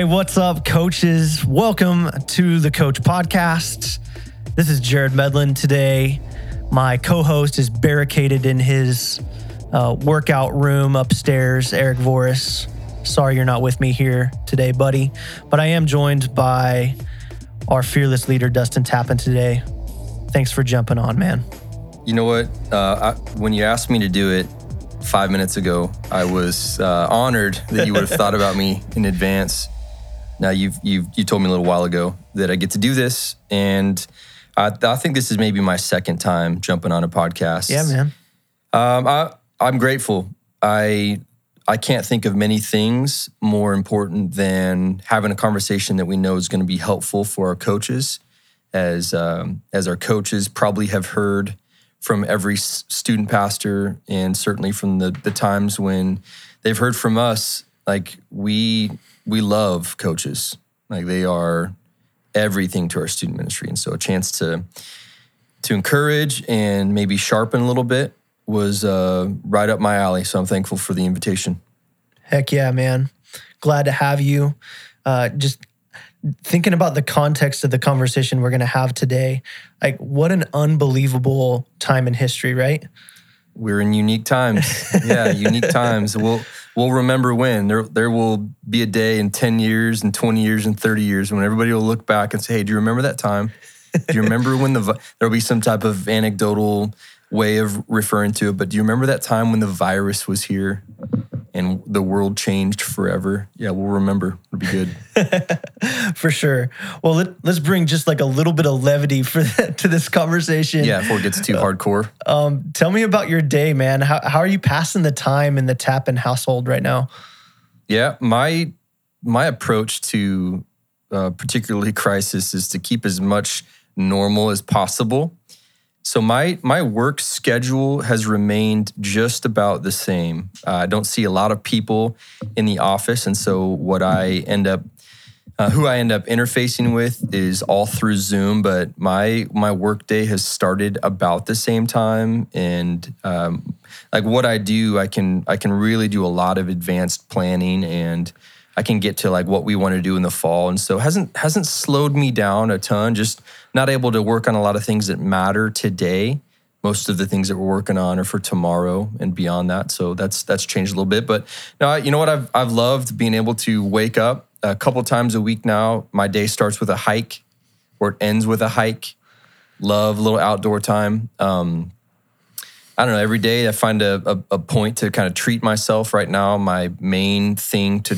Hey, what's up, coaches? Welcome to the Coach Podcast. This is Jared Medlin. Today, my co host is barricaded in his uh, workout room upstairs, Eric Voris. Sorry you're not with me here today, buddy, but I am joined by our fearless leader, Dustin Tappan, today. Thanks for jumping on, man. You know what? Uh, I, when you asked me to do it five minutes ago, I was uh, honored that you would have thought about me in advance. Now you've you've you told me a little while ago that I get to do this, and I, I think this is maybe my second time jumping on a podcast. Yeah, man. Um, I I'm grateful. I I can't think of many things more important than having a conversation that we know is going to be helpful for our coaches, as um, as our coaches probably have heard from every student pastor, and certainly from the the times when they've heard from us. Like we we love coaches. Like they are everything to our student ministry, and so a chance to to encourage and maybe sharpen a little bit was uh, right up my alley. So I'm thankful for the invitation. Heck yeah, man! Glad to have you. Uh, just thinking about the context of the conversation we're going to have today, like what an unbelievable time in history, right? We're in unique times. yeah, unique times. We'll we'll remember when there there will be a day in 10 years and 20 years and 30 years when everybody will look back and say, "Hey, do you remember that time? Do you remember when the there'll be some type of anecdotal way of referring to it, but do you remember that time when the virus was here and the world changed forever? Yeah, we'll remember. It'll be good. for sure. Well, let, us bring just like a little bit of levity for to this conversation. Yeah, before it gets too hardcore. Um, tell me about your day, man. How how are you passing the time in the Tappan household right now? Yeah, my my approach to uh, particularly crisis is to keep as much normal as possible so my my work schedule has remained just about the same. Uh, I don't see a lot of people in the office, and so what I end up, uh, who I end up interfacing with, is all through Zoom. But my my work day has started about the same time, and um, like what I do, I can I can really do a lot of advanced planning and. I can get to like what we want to do in the fall, and so hasn't hasn't slowed me down a ton. Just not able to work on a lot of things that matter today. Most of the things that we're working on are for tomorrow and beyond that. So that's that's changed a little bit. But no, you know what? I've I've loved being able to wake up a couple times a week now. My day starts with a hike, or it ends with a hike. Love a little outdoor time. Um, I don't know. Every day I find a, a, a point to kind of treat myself. Right now, my main thing to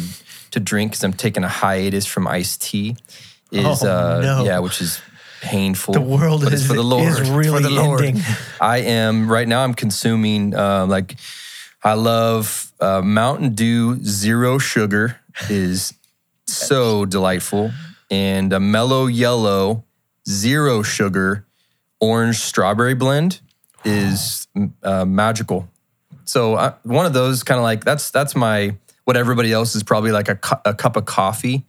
to drink because I'm taking a hiatus from iced tea is Oh, uh, no. yeah, which is painful. The world is, for the Lord. is It's for really the Lord. ending. I am right now. I'm consuming uh, like I love uh, Mountain Dew Zero Sugar is so delightful, and a Mellow Yellow Zero Sugar Orange Strawberry blend is uh, magical. So uh, one of those kind of like that's that's my what everybody else is probably like a, cu- a cup of coffee.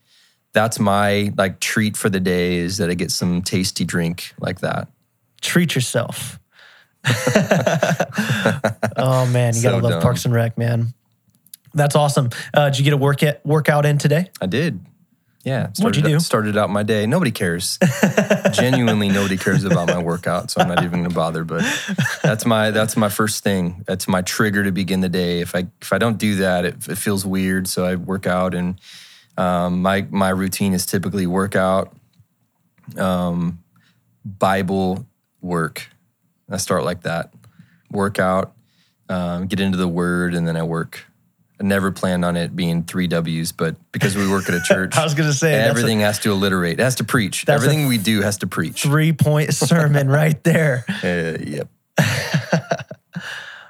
That's my like treat for the day is that I get some tasty drink like that. Treat yourself. oh man, you So gotta love dumb. Parks and Rec, man. That's awesome. Uh, did you get a work workout in today? I did. Yeah. What'd you started- do? Started out my day. Nobody cares. Genuinely, nobody cares about my workout, so I'm not even gonna bother. But that's my that's my first thing. That's my trigger to begin the day. If I if I don't do that, it, it feels weird. So I work out, and um, my my routine is typically workout, um, Bible work. I start like that. Workout, um, get into the Word, and then I work. Never planned on it being three W's, but because we work at a church, I was gonna say that's a everything has to alliterate. It has to preach. Everything we do has to preach. three point sermon right there. Uh, yep.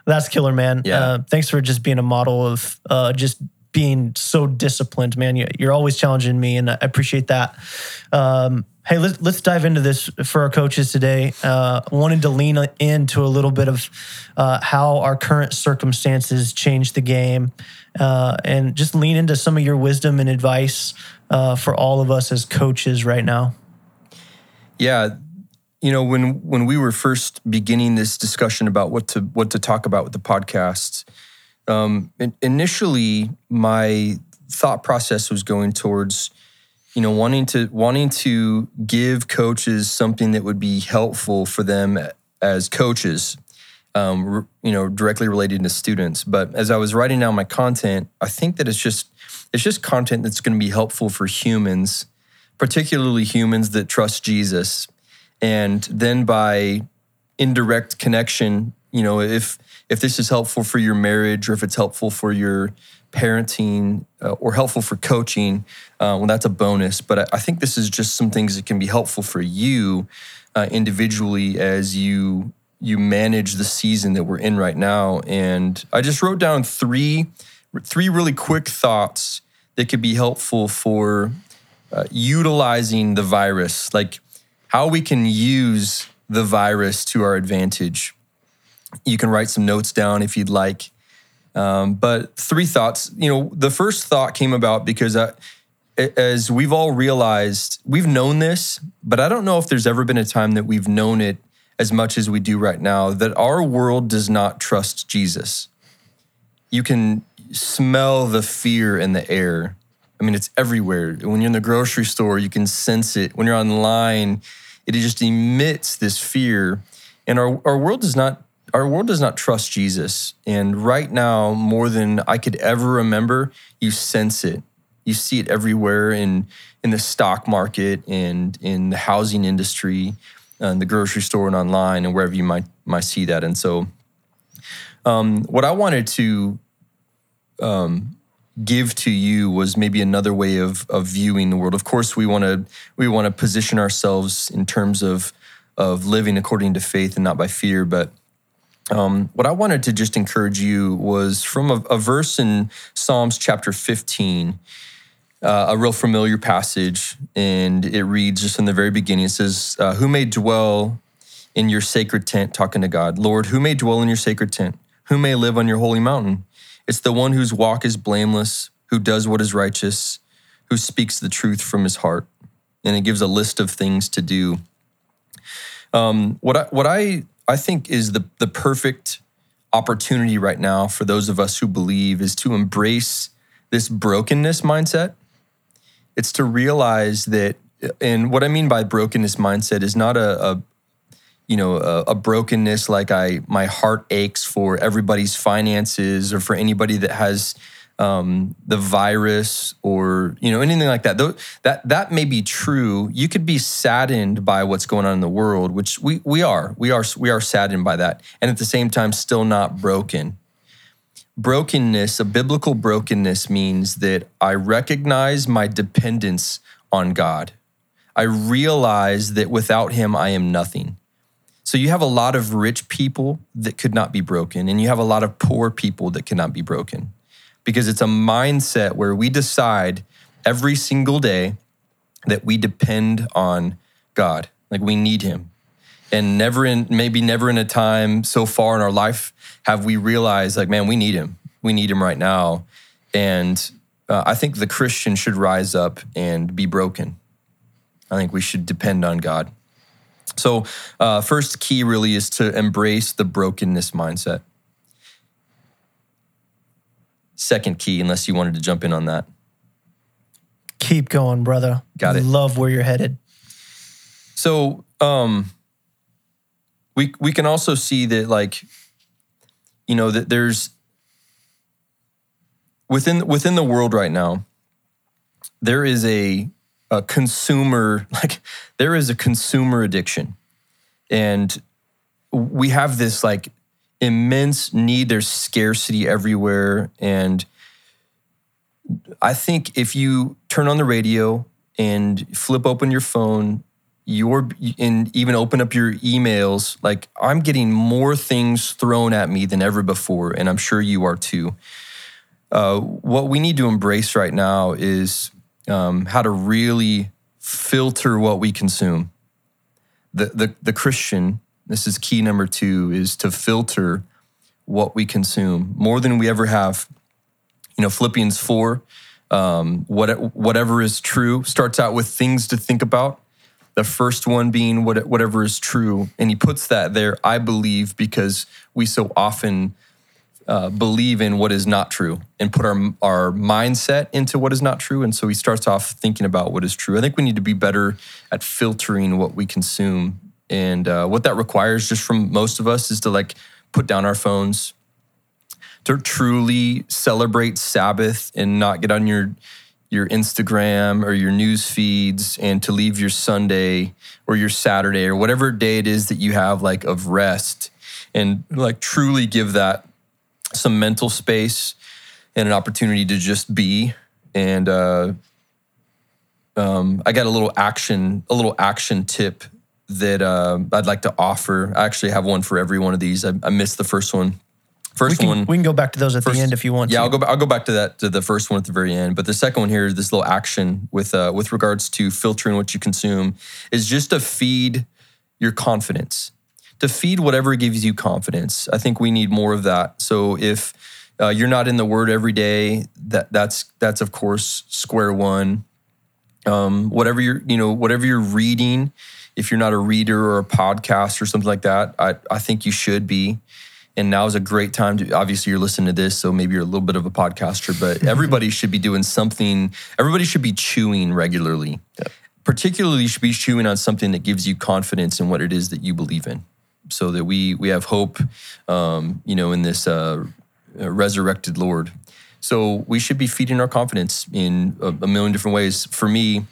That's killer, man. Yeah. Uh, thanks for just being a model of uh, just being so disciplined, man. You- You're always challenging me, and I appreciate that. Um, hey, let's let's dive into this for our coaches today. Uh, wanted to lean into a little bit of uh, how our current circumstances change the game, uh, and just lean into some of your wisdom and advice uh, for all of us as coaches right now. Yeah, you know when when we were first beginning this discussion about what to what to talk about with the podcast, um, initially my thought process was going towards you know wanting to wanting to give coaches something that would be helpful for them as coaches um, you know directly related to students. But as i was writing down my content i think that it's just it's just content that's going to be helpful for humans particularly humans that trust jesus. And then by indirect connection you know if if this is helpful for your marriage or if it's helpful for your parenting uh, or helpful for coaching, uh, well, that's a bonus. But I, I, think this is just some things that can be helpful for you uh, individually as you you manage the season that we're in right now. And I just wrote down three three really quick thoughts that could be helpful for uh, utilizing the virus, like how we can use the virus to our advantage. You can write some notes down if you'd like. Um, but three thoughts. You know, the first thought came about because I, as we've all realized, we've known this, but I don't know if there's ever been a time that we've known it as much as we do right now that our world does not trust Jesus. You can smell the fear in the air. I mean, it's everywhere. When you're in the grocery store, you can sense it. When you're online, it just emits this fear. And our, our world does not our world does not trust Jesus. And right now, more than I could ever remember, you sense it. You see it everywhere in in the stock market and in the housing industry, and the grocery store and online and wherever you might might see that. And so, um, what I wanted to um, give to you was maybe another way of of viewing the world. Of course, we want to we want to position ourselves in terms of of living according to faith and not by fear, but um, what I wanted to just encourage you was from a, a verse in Psalms chapter 15, uh, a real familiar passage. And it reads just in the very beginning it says, uh, Who may dwell in your sacred tent, talking to God? Lord, who may dwell in your sacred tent? Who may live on your holy mountain? It's the one whose walk is blameless, who does what is righteous, who speaks the truth from his heart. And it gives a list of things to do. Um, what I, what I I think is the the perfect opportunity right now for those of us who believe is to embrace this brokenness mindset. It's to realize that, and what I mean by brokenness mindset is not a, a you know a, a, brokenness like I my heart aches for everybody's finances or for anybody that has um, the virus or you know anything like that. Though that that may be true. You could be saddened by what's going on in the world, which we we are. We are we are saddened by that, and at the same time, still not broken. Brokenness, a biblical brokenness, means that I recognize my dependence on God. I realize that without Him, I am nothing. So you have a lot of rich people that could not be broken, and you have a lot of poor people that cannot be broken because it's a mindset where we decide every single day that we depend on God. Like we need him. And never in maybe never in a time so far in our life have we realized like man, we need him. We need him right now. And uh, I think the Christian should rise up and be broken. I think we should depend on God. So, uh, first key really is to embrace the brokenness mindset second key, unless you wanted to jump in on that. Keep going, brother. Got it. Love where you're headed. So, um, we we can also see that, like, you know, that there's within within the world right now, there is a a consumer like there is a consumer addiction, and we have this like immense need. There's scarcity everywhere. And I think if you turn on the radio and flip open your phone, your and even open up your emails, like I'm getting more things thrown at me than ever before, and I'm sure you are too. Uh, what we need to embrace right now is um, how to really filter what we consume. The, the the Christian this is key number two is to filter what we consume more than we ever have you know philippians 4 um, what, whatever is true starts out with things to think about the first one being what, whatever is true and he puts that there i believe because we so often uh, believe in what is not true and put our our mindset into what is not true. And so he starts off thinking about what is true. I think we need to be better at filtering what we consume, and uh, what that requires, just from most of us, is to like put down our phones, to truly celebrate Sabbath and not get on your your Instagram or your news feeds and to leave your Sunday or your Saturday or whatever day it is that you have like of rest and like truly give that some mental space and an opportunity to just be. And uh, um, I got a little action, a little action tip that uh, I'd like to offer. I actually have one for every one of these. I, I missed the first one. First we can, one. We can go back to those at first, the end if you want. Yeah, to. I'll go. I'll go back to that to the first one at the very end. But the second one here, this little action with uh, with regards to filtering what you consume, is just to feed your confidence to feed whatever gives you confidence. I think we need more of that. So if uh, you're not in the Word every day, that that's that's of course square one. Um, whatever you're you know whatever you're reading, if you're not a reader or a podcast or something like that, I I think you should be. And now is a great time to obviously you're listening to this, so maybe you're a little bit of a podcaster, but everybody should be doing something. Everybody should be chewing regularly. Yep. Particularly, you should be chewing on something that gives you confidence in what it is that you believe in so that we we have hope, um, you know, in this uh, resurrected Lord. So we should be feeding our confidence in a, a, million different ways. For me,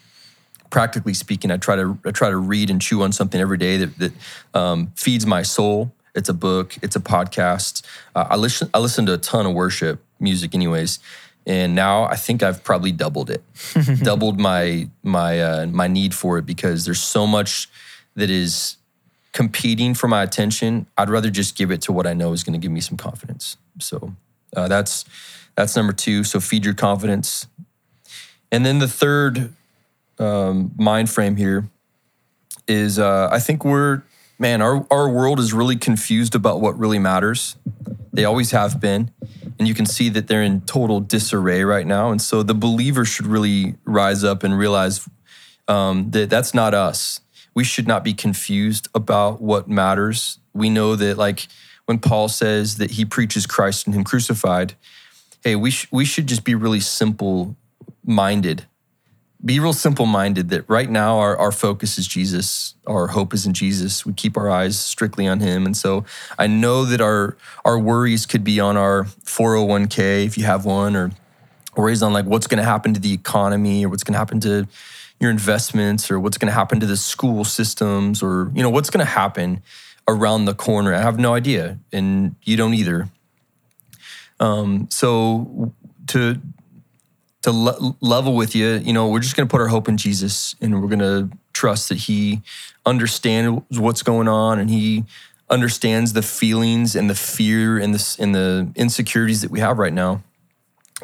practically speaking, I try to I try to read and chew on something every day that that um, feeds my soul. It's a book. It's a podcast. Uh, I listen. I listen to a ton of worship music, anyways. And now I think I've probably doubled it, doubled my my uh, my need for it because there's so much that is competing for my attention, I'd rather just give it to what I know is going to give me some confidence. So uh, that's that's number two. So feed your confidence, and then the third um, mind frame here is uh, I think we're man our our world is really confused about what really matters. They always have been, and you can see that they're in total disarray right now. And so the believer should really rise up and realize um, that that's not us we should not be confused about what matters. We know that, like when Paul says that he preaches Christ and Him crucified, hey, we sh- we should just be really simple minded. Be real simple minded that right now our, our focus is Jesus, our hope is in Jesus. We keep our eyes strictly on Him. And so I know that our our worries could be on our 401k if you have one, or worries on like what's going to happen to the economy or what's going to happen to your investments or what's going to happen to the school systems or you know what's going to happen around the corner. I have no idea, and you don't either. Um, so to to le- level with you, you know, we're just going to put our hope in Jesus, and we're going to trust that He understands what's going on, and He understands the feelings and the fear and the and the insecurities that we have right now.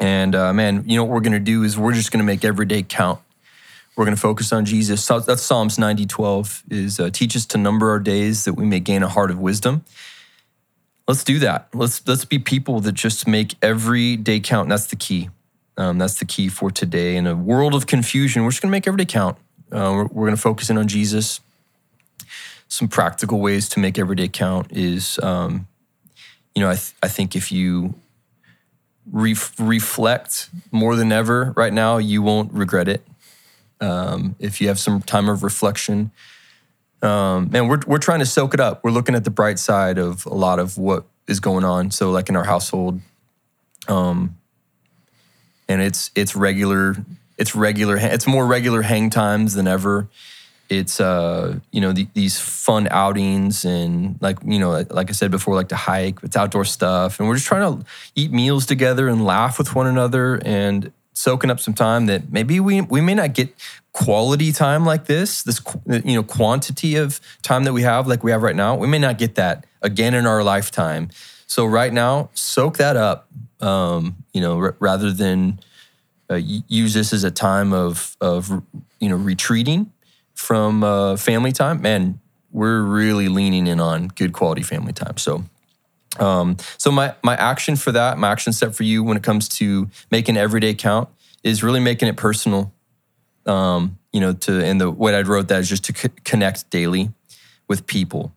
And uh, man, you know what we're going to do is we're just going to make every day count. We're going to focus on Jesus. That's Psalms 90, 12 is uh, teach us to number our days that we may gain a heart of wisdom. Let's do that. Let's let's be people that just make every day count. And that's the key. Um, that's the key for today. In a world of confusion, we're just going to make every day count. Uh, we're, we're going to focus in on Jesus. Some practical ways to make every day count is, um, you know, I, th- I think if you reflect more than ever right now, you won't regret it um, if you have some time of reflection. Um, and we're we're trying to soak it up. We're looking at the bright side of a lot of what is going on. So, like in our household, um, and it's it's regular. It's regular. It's more regular hang times than ever. It's uh, you know the, these fun outings and like you know like I said before, like to hike. It's outdoor stuff, and we're just trying to eat meals together and laugh with one another. And soaking up some time that maybe we we may not get quality time like this this you know quantity of time that we have like we have right now we may not get that again in our lifetime so right now soak that up um, you know r- rather than uh, use this as a time of of you know retreating from uh, family time man we're really leaning in on good quality family time so um, so my my action for that, my action step for you when it comes to making everyday count is really making it personal. Um, you know, to and the way I wrote that is just to c- connect daily with people.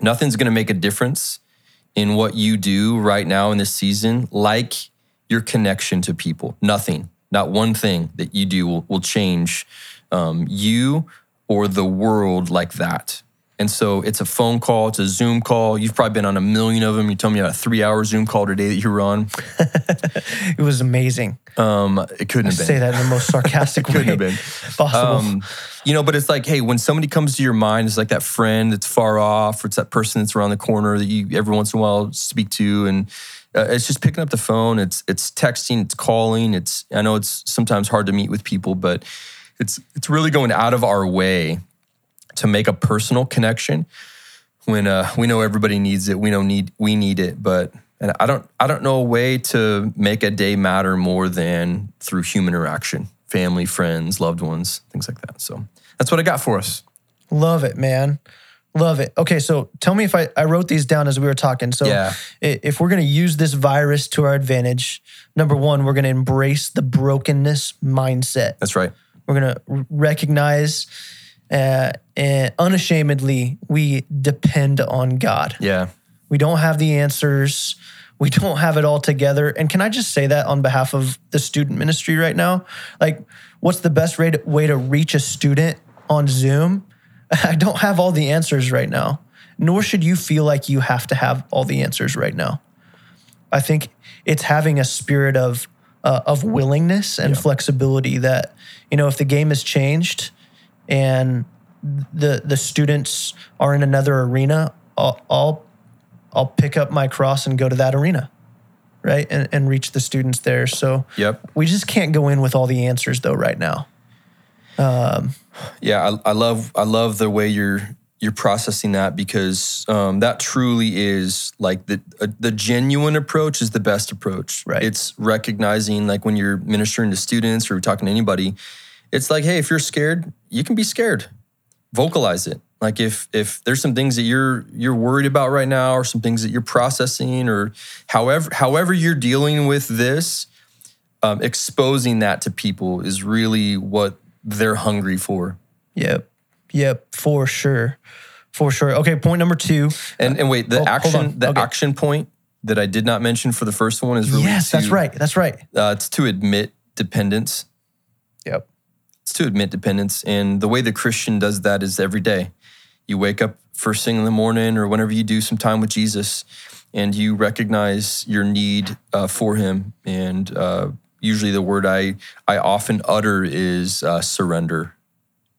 Nothing's going to make a difference in what you do right now in this season like your connection to people. Nothing, not one thing that you do will, will change um, you or the world like that. And so it's a phone call, it's a Zoom call. You've probably been on a million of them. You told me about a three hour Zoom call today that you were on. it was amazing. Um, it couldn't I have been. say that in the most sarcastic way couldn't have been. possible. Um, you know, but it's like, hey, when somebody comes to your mind, it's like that friend that's far off, or it's that person that's around the corner that you every once in a while speak to, and uh, it's just picking up the phone. It's it's texting, it's calling. It's I know it's sometimes hard to meet with people, but it's it's really going out of our way to make a personal connection when uh, we know everybody needs it. We know need we need it, but and I don't I don't know a way to make a day matter more than through human interaction, family, friends, loved ones, things like that. So that's what I got for us. Love it, man. Love it. Okay, so tell me if I, I wrote these down as we were talking. So Yeah. if we're going to use this virus to our advantage, number one, we're going to embrace the brokenness mindset. That's right. We're going to recognize uh, and unashamedly we depend on God. Yeah. We don't have the answers. We don't have it all together. And can I just say that on behalf of the student ministry right now? Like, what's the best way to, way to reach a student on Zoom? I don't have all the answers right now, nor should you feel like you have to have all the answers right now. I think it's having a spirit of uh, of willingness and flexibility that you know if the game has changed and the the students are in another arena, I'll I'll, I'll pick up my cross and go to that arena, right, and, and reach the students there. So Yep. we just can't go in with all the answers though right now. Yeah, I, I love I love the way you're you're processing that because um, that truly is like the uh, the genuine approach is the best approach. Right. It's recognizing like when you're ministering to students or talking to anybody, it's like, hey, if you're scared, you can be scared. Vocalize it. Like if if there's some things that you're you're worried about right now, or some things that you're processing, or however however you're dealing with this, um, exposing that to people is really what they're hungry for. Yep, yep, for sure, for sure. Okay, point number two. And and wait, the Oh, action the Okay. action point that I did not mention for the first one is really Yes, to, that's right. That's right. Uh, it's to admit dependence. Yep. To admit dependence, and the way the Christian does that is every day. You wake up first thing in the morning, or whenever you do some time with Jesus, and you recognize your need uh, for Him. And uh, usually, the word I I often utter is uh, surrender.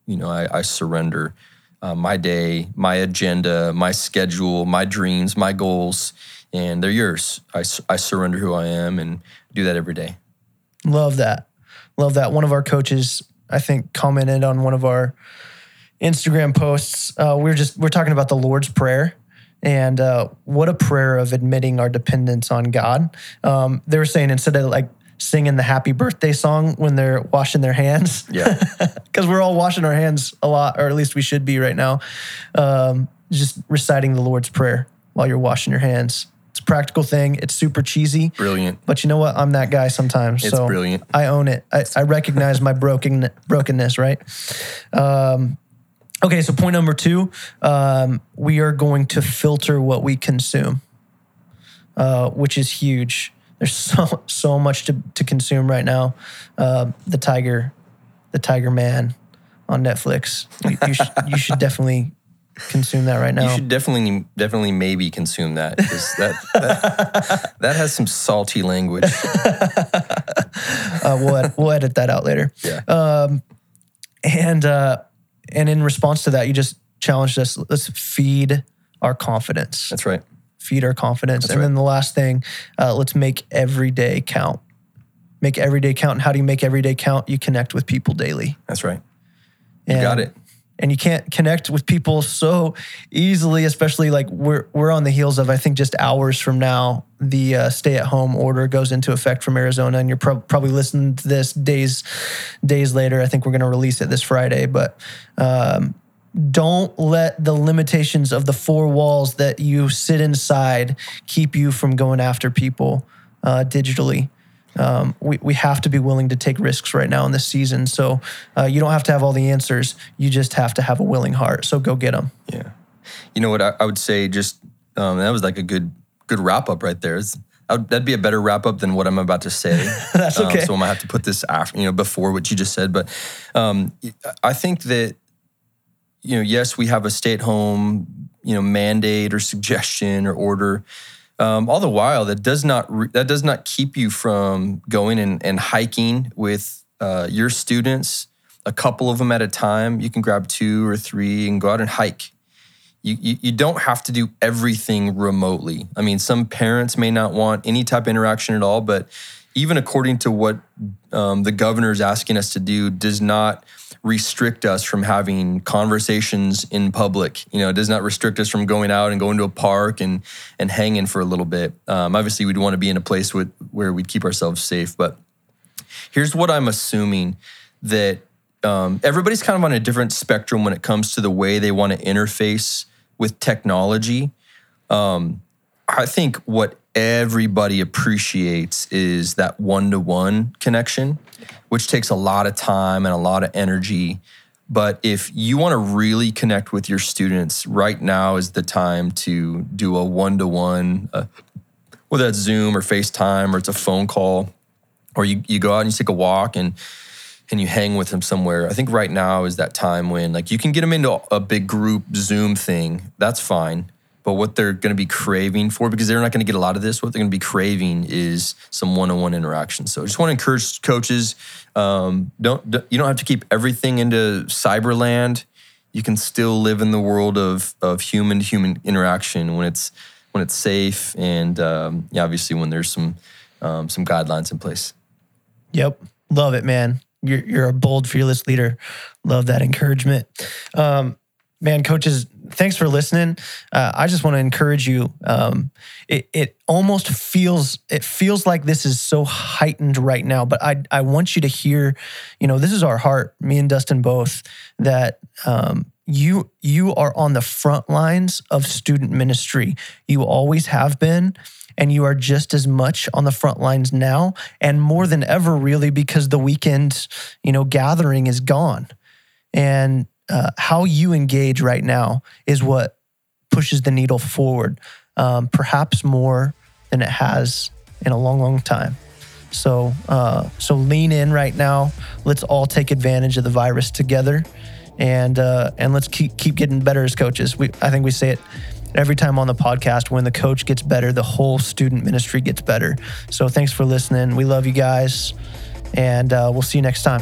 You know, I, I surrender uh, my day, my agenda, my schedule, my dreams, my goals, and they're yours. I, I surrender who I am and do that every day. Love that. Love that. One of our coaches, I think, commented on one of our Instagram posts. Uh, we are just we're talking about the Lord's Prayer. And uh, what a prayer of admitting our dependence on God. Um, they were saying instead of like singing the happy birthday song when they're washing their hands, Yeah. because we're all washing our hands a lot, or at least we should be right now. Um, just reciting the Lord's Prayer while you're washing your hands. Practical thing. It's super cheesy, Brilliant. but you know what? I'm that guy sometimes. It's so brilliant. I own it. I, I recognize my broken brokenness. Right. Um, okay. So point number two, um, we are going to filter what we consume, uh, which is huge. There's so so much to, to consume right now. Uh, the tiger, the Tiger Man, on Netflix. You, you, should, you should definitely consume that right now. You should definitely, definitely, maybe consume that because that, that that has some salty language. uh, we'll, ed- we'll edit that out later. Yeah, Um, and uh, and in response to that, you just challenged us. Let's feed our confidence. that's right. Feed our confidence. and right. then the last thing, uh, let's make every day count. Make every day count. And how do you make every day count? You connect with people daily. That's right. You And- got it. And you can't connect with people so easily, especially like we're we're on the heels of I think just hours from now the uh, stay at home order goes into effect from Arizona, and you're prob- probably listening to this days days later. I think we're going to release it this Friday, but um, don't let the limitations of the four walls that you sit inside keep you from going after people uh, digitally. Um, we, we have to be willing to take risks right now in this season. So uh, you don't have to have all the answers. You just have to have a willing heart. So go get them. Yeah. You know what I, I would say? Just um, that was like a good good wrap up right there. It's, that'd be a better wrap up than what I'm about to say. That's okay. Um, so I might have to put this after, you know, before what you just said. But um, I think that, you know, yes, we have a stay at home, you know, mandate or suggestion or order. Um, all the while, that does not re- that does not keep you from going and, and hiking with uh, your students, a couple of them at a time. You can grab two or three and go out and hike you, you, you don't have to do everything remotely. I mean, some parents may not want any type of interaction at all, but even according to what um, the governor is asking us to do, does not restrict us from having conversations in public. You know, it does not restrict us from going out and going to a park and and hanging for a little bit. Um, obviously, we'd want to be in a place with, where we'd keep ourselves safe. But here's what I'm assuming that um, everybody's kind of on a different spectrum when it comes to the way they want to interface with technology. Um, I think what everybody appreciates is that one to one connection, which takes a lot of time and a lot of energy. But if you want to really connect with your students, right now is the time to do a one to one, whether that's Zoom or FaceTime or it's a phone call, or you, you go out and you take a walk and and you hang with them somewhere. I think right now is that time when like you can get them into a big group Zoom thing. That's fine. But what they're going to be craving for, because they're not going to get a lot of this, what they're going to be craving is some one-on-one interaction. So I just want to encourage coaches: um, don't you don't have to keep everything into cyberland. You can still live in the world of of human to human interaction when it's when it's safe and um, yeah, obviously when there's some um, some guidelines in place. Yep, love it, man you're, you're a bold, fearless leader. Love that encouragement. Um, man, coaches, thanks for listening. Uh, I just want to encourage you. Um, it, it almost feels it feels like this is so heightened right now, but I I want you to hear, you know, this is our heart, me and Dustin both, that um, you you are on the front lines of student ministry. You always have been and you are just as much on the front lines now and more than ever really because the weekend you know gathering is gone and uh, how you engage right now is what pushes the needle forward um, perhaps more than it has in a long long time so uh, so lean in right now let's all take advantage of the virus together and uh, and let's keep keep getting better as coaches we i think we say it every time on the podcast, when the coach gets better, the whole student ministry gets better. So thanks for listening. We love you guys, and uh, we'll see you next time.